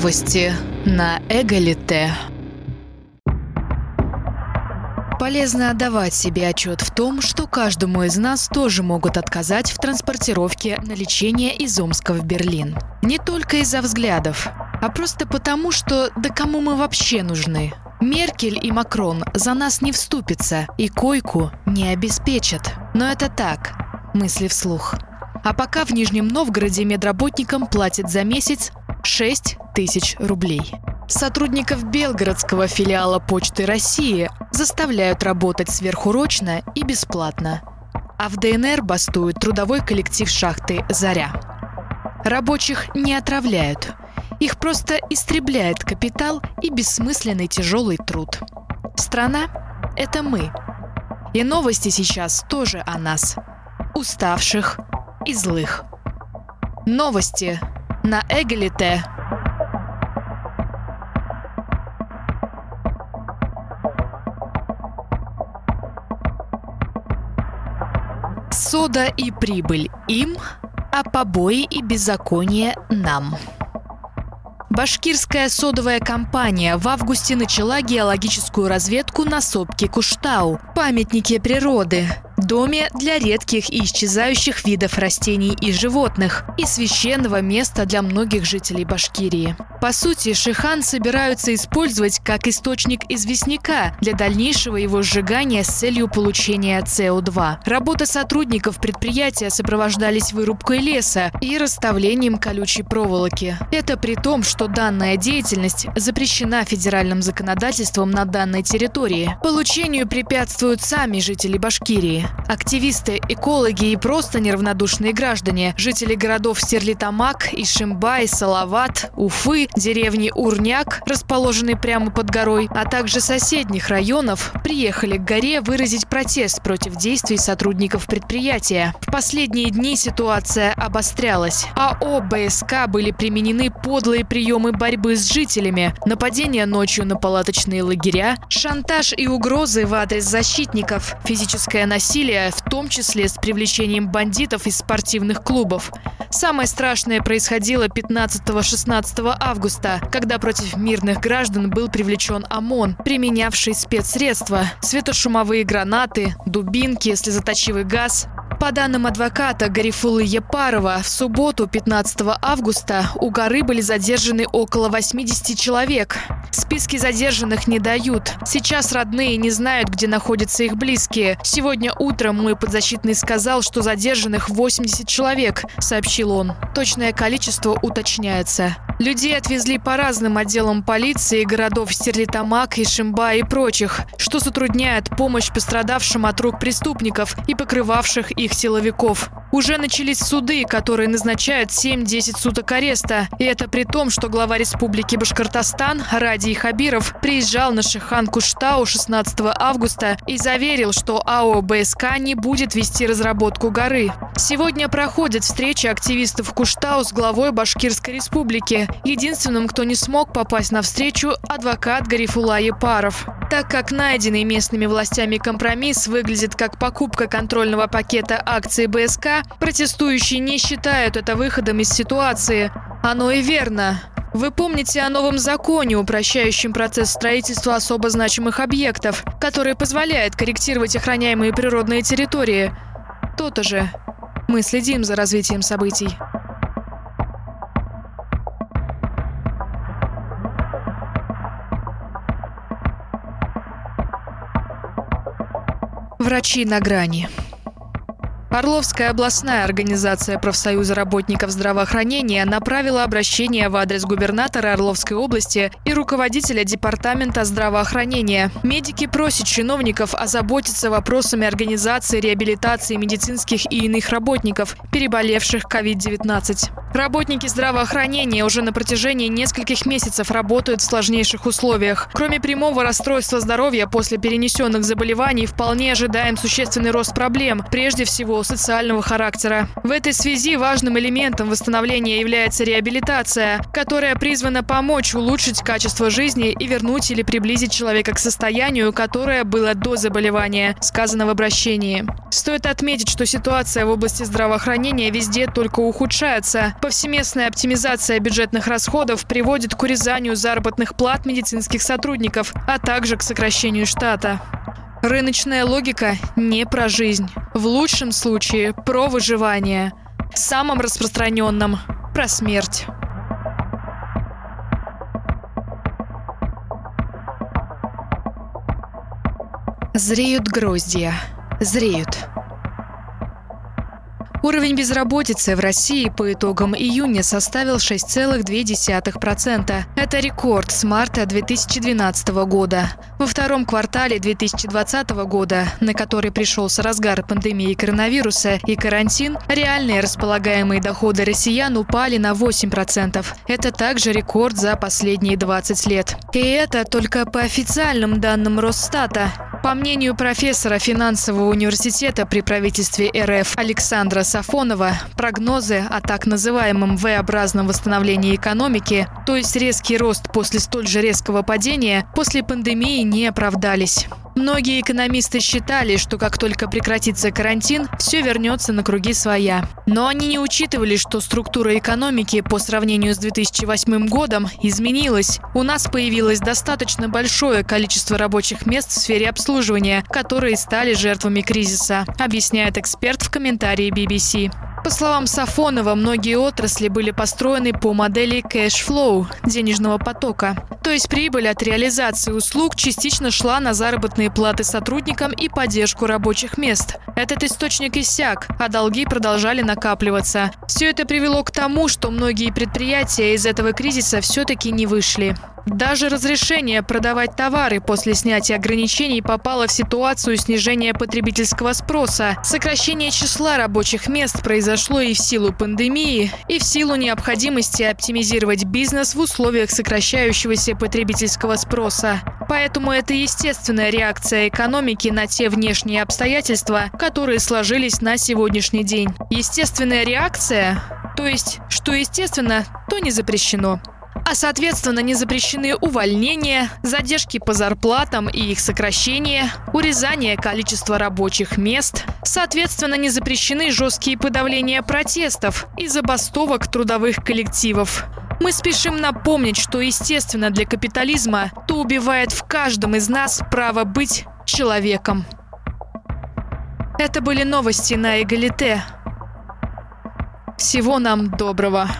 Новости на Эгалите. Полезно отдавать себе отчет в том, что каждому из нас тоже могут отказать в транспортировке на лечение из Омска в Берлин. Не только из-за взглядов, а просто потому, что да кому мы вообще нужны. Меркель и Макрон за нас не вступятся и койку не обеспечат. Но это так, мысли вслух. А пока в Нижнем Новгороде медработникам платят за месяц 6 тысяч рублей. Сотрудников белгородского филиала Почты России заставляют работать сверхурочно и бесплатно. А в ДНР бастует трудовой коллектив шахты «Заря». Рабочих не отравляют. Их просто истребляет капитал и бессмысленный тяжелый труд. Страна – это мы. И новости сейчас тоже о нас. Уставших и злых. Новости на Эгалите. Сода и прибыль им, а побои и беззаконие нам. Башкирская содовая компания в августе начала геологическую разведку на сопке Куштау, памятнике природы, доме для редких и исчезающих видов растений и животных и священного места для многих жителей Башкирии. По сути, Шихан собираются использовать как источник известняка для дальнейшего его сжигания с целью получения СО2. Работа сотрудников предприятия сопровождались вырубкой леса и расставлением колючей проволоки. Это при том, что данная деятельность запрещена федеральным законодательством на данной территории. Получению препятствуют сами жители Башкирии. Активисты, экологи и просто неравнодушные граждане, жители городов Стерлитамак, Ишимбай, Салават, Уфы, деревни Урняк, расположенной прямо под горой, а также соседних районов, приехали к горе выразить протест против действий сотрудников предприятия. В последние дни ситуация обострялась. АО БСК были применены подлые приемы борьбы с жителями, нападения ночью на палаточные лагеря, шантаж и угрозы в адрес защитников, физическое насилие насилия, в том числе с привлечением бандитов из спортивных клубов. Самое страшное происходило 15-16 августа, когда против мирных граждан был привлечен ОМОН, применявший спецсредства – светошумовые гранаты, дубинки, слезоточивый газ, по данным адвоката Гарифулы Епарова, в субботу, 15 августа, у горы были задержаны около 80 человек. Списки задержанных не дают. Сейчас родные не знают, где находятся их близкие. Сегодня утром мой подзащитный сказал, что задержанных 80 человек, сообщил он. Точное количество уточняется. Людей отвезли по разным отделам полиции городов Стерлитамак, Ишимба и прочих, что затрудняет помощь пострадавшим от рук преступников и покрывавших их силовиков. Уже начались суды, которые назначают 7-10 суток ареста. И это при том, что глава республики Башкортостан Ради Хабиров приезжал на Шихан Куштау 16 августа и заверил, что АО БСК не будет вести разработку горы. Сегодня проходит встреча активистов Куштау с главой Башкирской республики. Единственным, кто не смог попасть на встречу, адвокат Гарифула Епаров. Так как найденный местными властями компромисс выглядит как покупка контрольного пакета акций БСК, протестующие не считают это выходом из ситуации. Оно и верно. Вы помните о новом законе, упрощающем процесс строительства особо значимых объектов, который позволяет корректировать охраняемые природные территории? То-то же. Мы следим за развитием событий. Врачи на грани. Орловская областная организация профсоюза работников здравоохранения направила обращение в адрес губернатора Орловской области и руководителя департамента здравоохранения. Медики просят чиновников озаботиться вопросами организации реабилитации медицинских и иных работников, переболевших COVID-19. Работники здравоохранения уже на протяжении нескольких месяцев работают в сложнейших условиях. Кроме прямого расстройства здоровья после перенесенных заболеваний, вполне ожидаем существенный рост проблем, прежде всего социального характера. В этой связи важным элементом восстановления является реабилитация, которая призвана помочь улучшить качество жизни и вернуть или приблизить человека к состоянию, которое было до заболевания, сказано в обращении. Стоит отметить, что ситуация в области здравоохранения везде только ухудшается. Повсеместная оптимизация бюджетных расходов приводит к урезанию заработных плат медицинских сотрудников, а также к сокращению штата. Рыночная логика не про жизнь. В лучшем случае про выживание. В самом распространенном – про смерть. Зреют гроздья. Зреют. Уровень безработицы в России по итогам июня составил 6,2%. Это рекорд с марта 2012 года. Во втором квартале 2020 года, на который пришелся разгар пандемии коронавируса и карантин, реальные располагаемые доходы россиян упали на 8%. Это также рекорд за последние 20 лет. И это только по официальным данным Росстата. По мнению профессора финансового университета при правительстве РФ Александра Сафонова, прогнозы о так называемом V-образном восстановлении экономики, то есть резкий рост после столь же резкого падения, после пандемии не оправдались. Многие экономисты считали, что как только прекратится карантин, все вернется на круги своя. Но они не учитывали, что структура экономики по сравнению с 2008 годом изменилась. У нас появилось достаточно большое количество рабочих мест в сфере обслуживания, которые стали жертвами кризиса, объясняет эксперт в комментарии BBC. По словам Сафонова, многие отрасли были построены по модели flow – денежного потока. То есть прибыль от реализации услуг частично шла на заработные платы сотрудникам и поддержку рабочих мест. Этот источник иссяк, а долги продолжали накапливаться. Все это привело к тому, что многие предприятия из этого кризиса все-таки не вышли. Даже разрешение продавать товары после снятия ограничений попало в ситуацию снижения потребительского спроса. Сокращение числа рабочих мест произошло и в силу пандемии, и в силу необходимости оптимизировать бизнес в условиях сокращающегося потребительского спроса. Поэтому это естественная реакция экономики на те внешние обстоятельства, которые сложились на сегодняшний день. Естественная реакция, то есть, что естественно, то не запрещено. А соответственно не запрещены увольнения, задержки по зарплатам и их сокращение, урезание количества рабочих мест. Соответственно не запрещены жесткие подавления протестов и забастовок трудовых коллективов. Мы спешим напомнить, что естественно для капитализма то убивает в каждом из нас право быть человеком. Это были новости на Эгалите. Всего нам доброго.